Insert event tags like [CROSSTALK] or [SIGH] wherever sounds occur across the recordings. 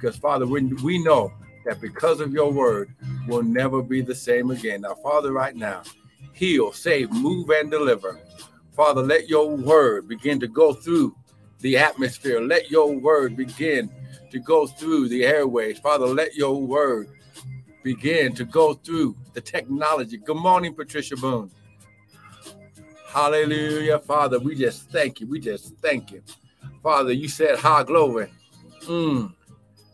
Because, Father, we, we know that because of your word, we'll never be the same again. Now, Father, right now, heal, save, move, and deliver. Father, let your word begin to go through the atmosphere. Let your word begin to go through the airways. Father, let your word begin to go through the technology. Good morning, Patricia Boone. Hallelujah, Father. We just thank you. We just thank you. Father, you said, High glory. Mm.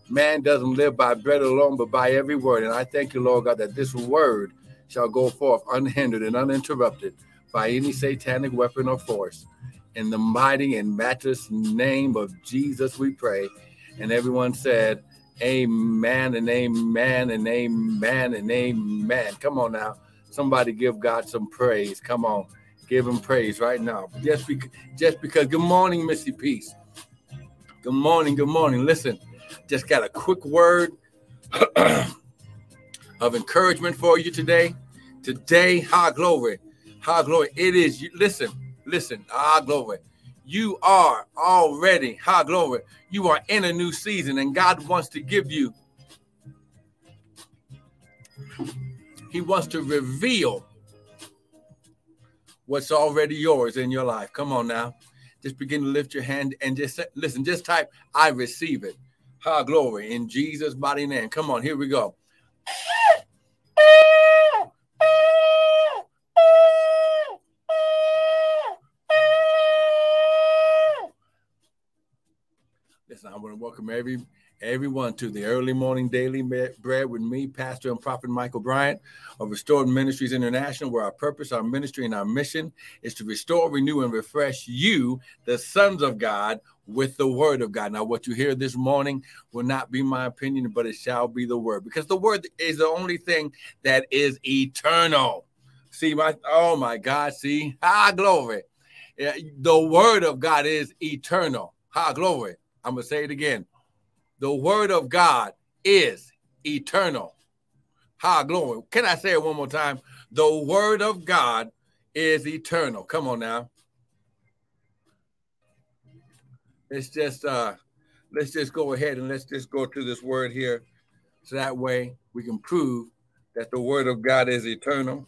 Man doesn't live by bread alone, but by every word. And I thank you, Lord God, that this word shall go forth unhindered and uninterrupted by any satanic weapon or force. In the mighty and matchless name of Jesus, we pray. And everyone said, Amen and amen and amen and amen. Come on now. Somebody give God some praise. Come on. Give him praise right now. Just because, just because. Good morning, Missy Peace. Good morning. Good morning. Listen, just got a quick word of encouragement for you today. Today, high glory. High glory. It is you. Listen, listen. High glory. You are already high glory. You are in a new season, and God wants to give you. He wants to reveal what's already yours in your life. Come on now. Just begin to lift your hand and just listen, just type, I receive it. High glory in Jesus' mighty name. Come on, here we go. Listen, I want to welcome every everyone to the early morning daily bread with me, Pastor and Prophet Michael Bryant of Restored Ministries International, where our purpose, our ministry, and our mission is to restore, renew, and refresh you, the sons of God, with the word of God. Now, what you hear this morning will not be my opinion, but it shall be the word, because the word is the only thing that is eternal. See, my oh my God, see, high glory. The word of God is eternal. High glory. I'm going to say it again. The word of God is eternal. High glory. Can I say it one more time? The word of God is eternal. Come on now. Let's just uh let's just go ahead and let's just go to this word here. So that way we can prove that the word of God is eternal.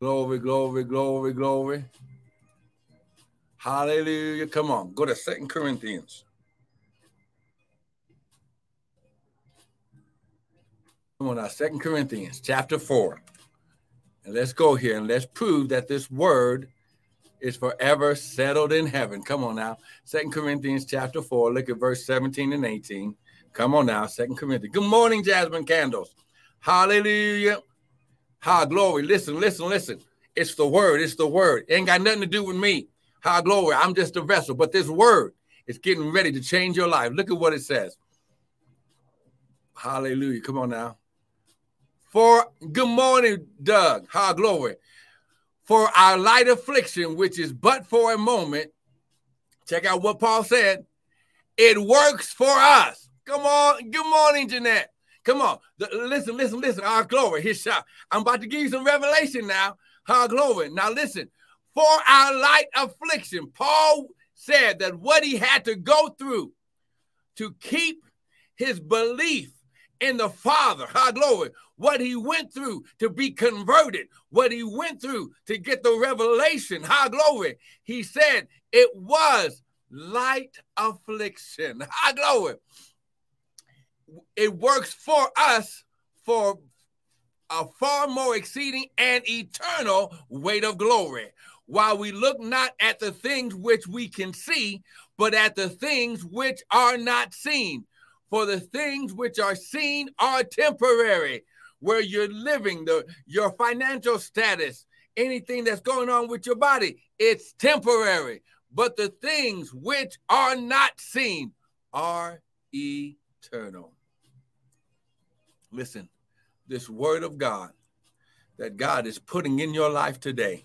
Glory, glory, glory, glory. Hallelujah. Come on. Go to Second Corinthians. Come on now, Second Corinthians chapter 4. And let's go here and let's prove that this word is forever settled in heaven. Come on now. Second Corinthians chapter 4. Look at verse 17 and 18. Come on now, Second Corinthians. Good morning, Jasmine Candles. Hallelujah. High glory. Listen, listen, listen. It's the word. It's the word. It ain't got nothing to do with me. High glory. I'm just a vessel. But this word is getting ready to change your life. Look at what it says. Hallelujah. Come on now. For good morning, Doug. High glory. For our light affliction, which is but for a moment. Check out what Paul said. It works for us. Come on. Good morning, Jeanette. Come on. listen, listen, listen. Our glory. His shot. I'm about to give you some revelation now. High glory. Now listen for our light affliction. Paul said that what he had to go through to keep his belief in the Father, high glory, what he went through to be converted, what he went through to get the revelation, high glory. He said it was light affliction, high glory. It works for us for a far more exceeding and eternal weight of glory while we look not at the things which we can see, but at the things which are not seen. For the things which are seen are temporary, where you're living, the your financial status, anything that's going on with your body, it's temporary. But the things which are not seen are eternal. Listen, this word of God that God is putting in your life today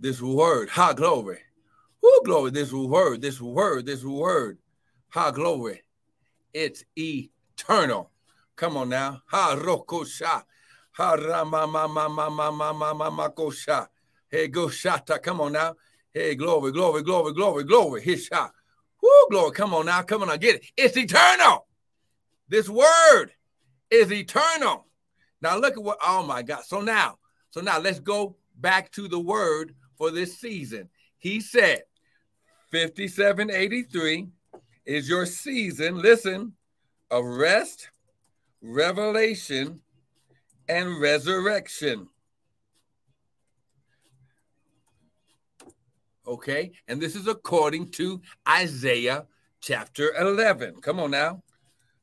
this word, ha glory. Woo, glory, this word, this word, this word, ha glory. It's eternal. Come on now. Ha rokosha. Ha rama mama mama mama mama kosha. Hey go shata. Come on now. Hey, glory, glory, glory, glory, glory. Hisha, shot. Woo, glory. Come on now. Come on now. Get it. It's eternal. This word is eternal. Now look at what, oh my God. So now, so now let's go back to the word for this season. He said, 5783 is your season, listen, of rest, revelation, and resurrection. Okay, and this is according to Isaiah chapter 11. Come on now.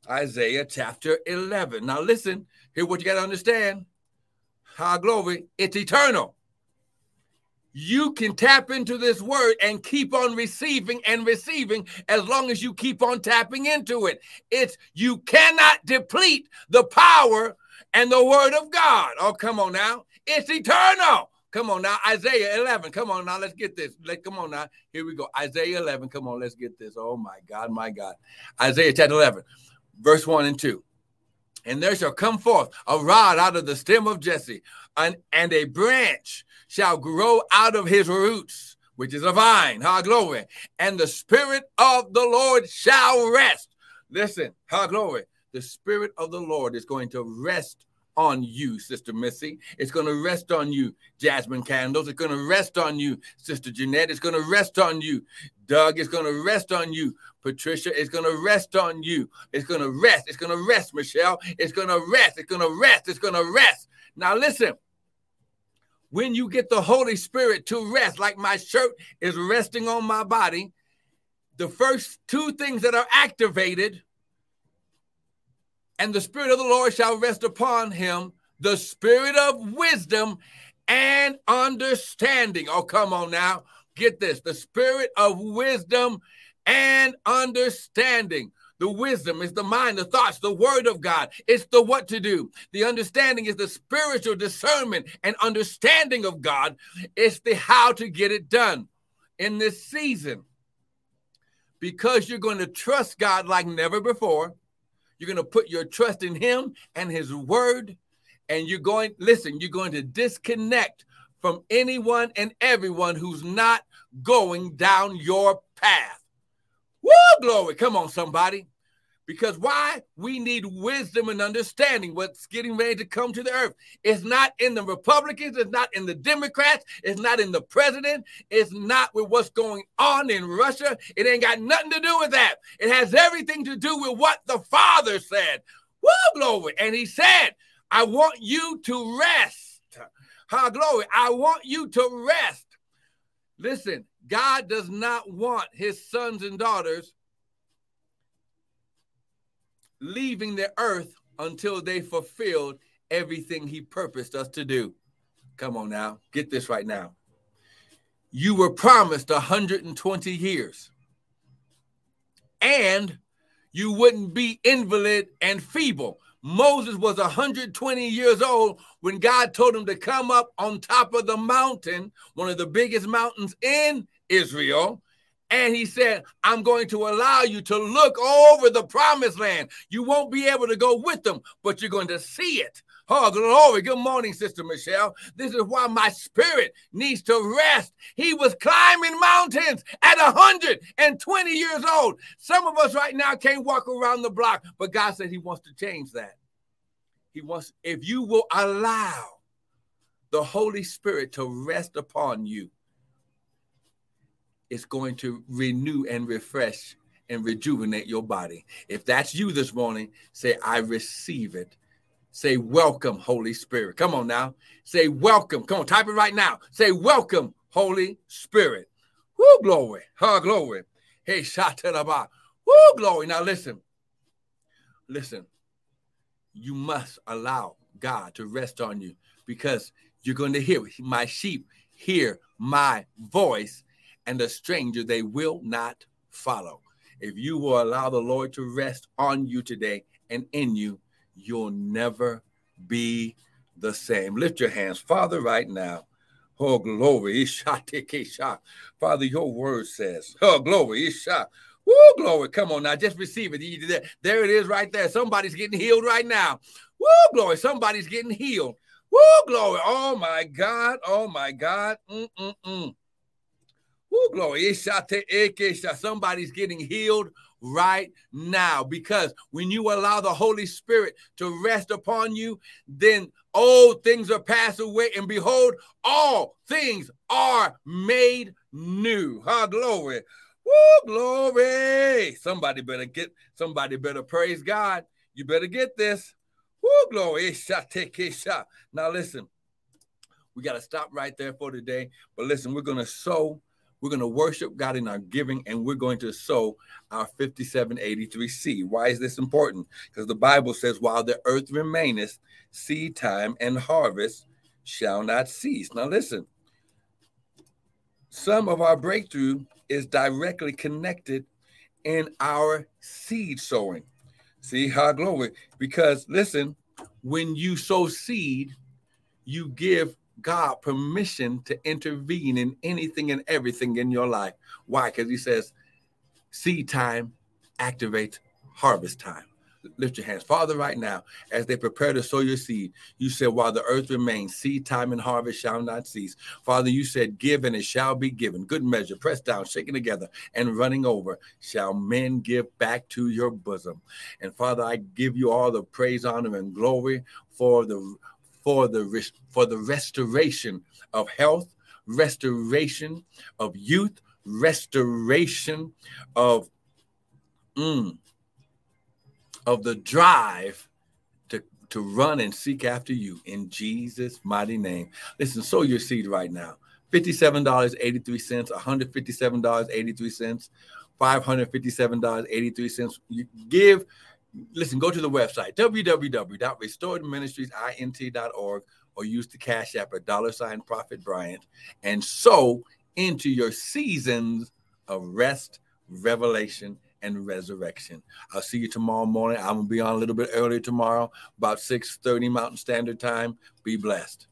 Isaiah chapter 11. Now, listen, here what you got to understand. High glory, it's eternal. You can tap into this word and keep on receiving and receiving as long as you keep on tapping into it. It's you cannot deplete the power and the word of God. Oh, come on now. It's eternal. Come on now, Isaiah 11. Come on now, let's get this. Let come on now. Here we go. Isaiah 11. Come on, let's get this. Oh my God, my God. Isaiah chapter 11, verse 1 and 2. And there shall come forth a rod out of the stem of Jesse, and, and a branch shall grow out of his roots, which is a vine. High glory. And the spirit of the Lord shall rest. Listen, high glory. The spirit of the Lord is going to rest on you, Sister Missy. It's going to rest on you, Jasmine Candles. It's going to rest on you, Sister Jeanette. It's going to rest on you, Doug. It's going to rest on you, Patricia. It's going to rest on you. It's going to rest. It's going to rest, Michelle. It's going to rest. It's going to rest. It's going to rest. Now, listen. When you get the Holy Spirit to rest, like my shirt is resting on my body, the first two things that are activated and the Spirit of the Lord shall rest upon him the Spirit of wisdom and understanding. Oh, come on now. Get this the Spirit of wisdom and understanding. The wisdom is the mind, the thoughts, the word of God. It's the what to do. The understanding is the spiritual discernment and understanding of God. It's the how to get it done in this season. Because you're going to trust God like never before. You're going to put your trust in Him and His Word. And you're going, listen, you're going to disconnect from anyone and everyone who's not going down your path. Woo, glory. Come on, somebody. Because why? We need wisdom and understanding what's getting ready to come to the earth. It's not in the Republicans, it's not in the Democrats, it's not in the president, it's not with what's going on in Russia. It ain't got nothing to do with that. It has everything to do with what the Father said. Woo, glory. And he said, I want you to rest. Ha, glory. I want you to rest. Listen, God does not want his sons and daughters leaving the earth until they fulfilled everything he purposed us to do. Come on now, get this right now. You were promised 120 years, and you wouldn't be invalid and feeble. Moses was 120 years old when God told him to come up on top of the mountain, one of the biggest mountains in Israel, and he said, I'm going to allow you to look over the promised land. You won't be able to go with them, but you're going to see it. Oh, glory. Good morning, Sister Michelle. This is why my spirit needs to rest. He was climbing mountains at 120 years old. Some of us right now can't walk around the block, but God said He wants to change that. He wants, if you will allow the Holy Spirit to rest upon you, it's going to renew and refresh and rejuvenate your body. If that's you this morning, say, I receive it. Say, welcome, Holy Spirit. Come on now. Say, welcome. Come on, type it right now. Say, welcome, Holy Spirit. Woo, glory. Ha, glory. Hey, shataraba. Woo, glory. Now listen. Listen. You must allow God to rest on you because you're going to hear my sheep hear my voice and a stranger they will not follow. If you will allow the Lord to rest on you today and in you, you'll never be the same. Lift your hands, Father, right now. Oh, glory. [LAUGHS] Father, your word says, Oh, glory. Woo, glory. Come on now. Just receive it. There it is right there. Somebody's getting healed right now. Woo, glory. Somebody's getting healed. Woo, glory. Oh, my God. Oh, my God. Mm-mm-mm. Woo, glory. Somebody's getting healed right now because when you allow the Holy Spirit to rest upon you, then old things are passed away, and behold, all things are made new. Ha, glory. Woo, glory. Somebody better get, somebody better praise God. You better get this. Woo, glory. Now listen, we got to stop right there for today. But listen, we're going to sow we're going to worship God in our giving and we're going to sow our 5783 seed. Why is this important? Because the Bible says, while the earth remaineth, seed time and harvest shall not cease. Now, listen, some of our breakthrough is directly connected in our seed sowing. See how glory? Because listen, when you sow seed, you give God permission to intervene in anything and everything in your life. Why? Because he says, seed time activates harvest time. Lift your hands. Father, right now, as they prepare to sow your seed, you said, while the earth remains, seed time and harvest shall not cease. Father, you said, give and it shall be given. Good measure, pressed down, shaken together, and running over, shall men give back to your bosom. And Father, I give you all the praise, honor, and glory for the for the for the restoration of health, restoration of youth, restoration of mm, of the drive to to run and seek after you in Jesus' mighty name. Listen, sow your seed right now. $57.83, $157.83, $557.83. You give listen, go to the website, www.restoredministriesint.org, or use the Cash App at dollar sign Prophet Bryant and sow into your seasons of rest, revelation, and resurrection. I'll see you tomorrow morning. I'm gonna be on a little bit earlier tomorrow, about 6:30 Mountain Standard Time. Be blessed.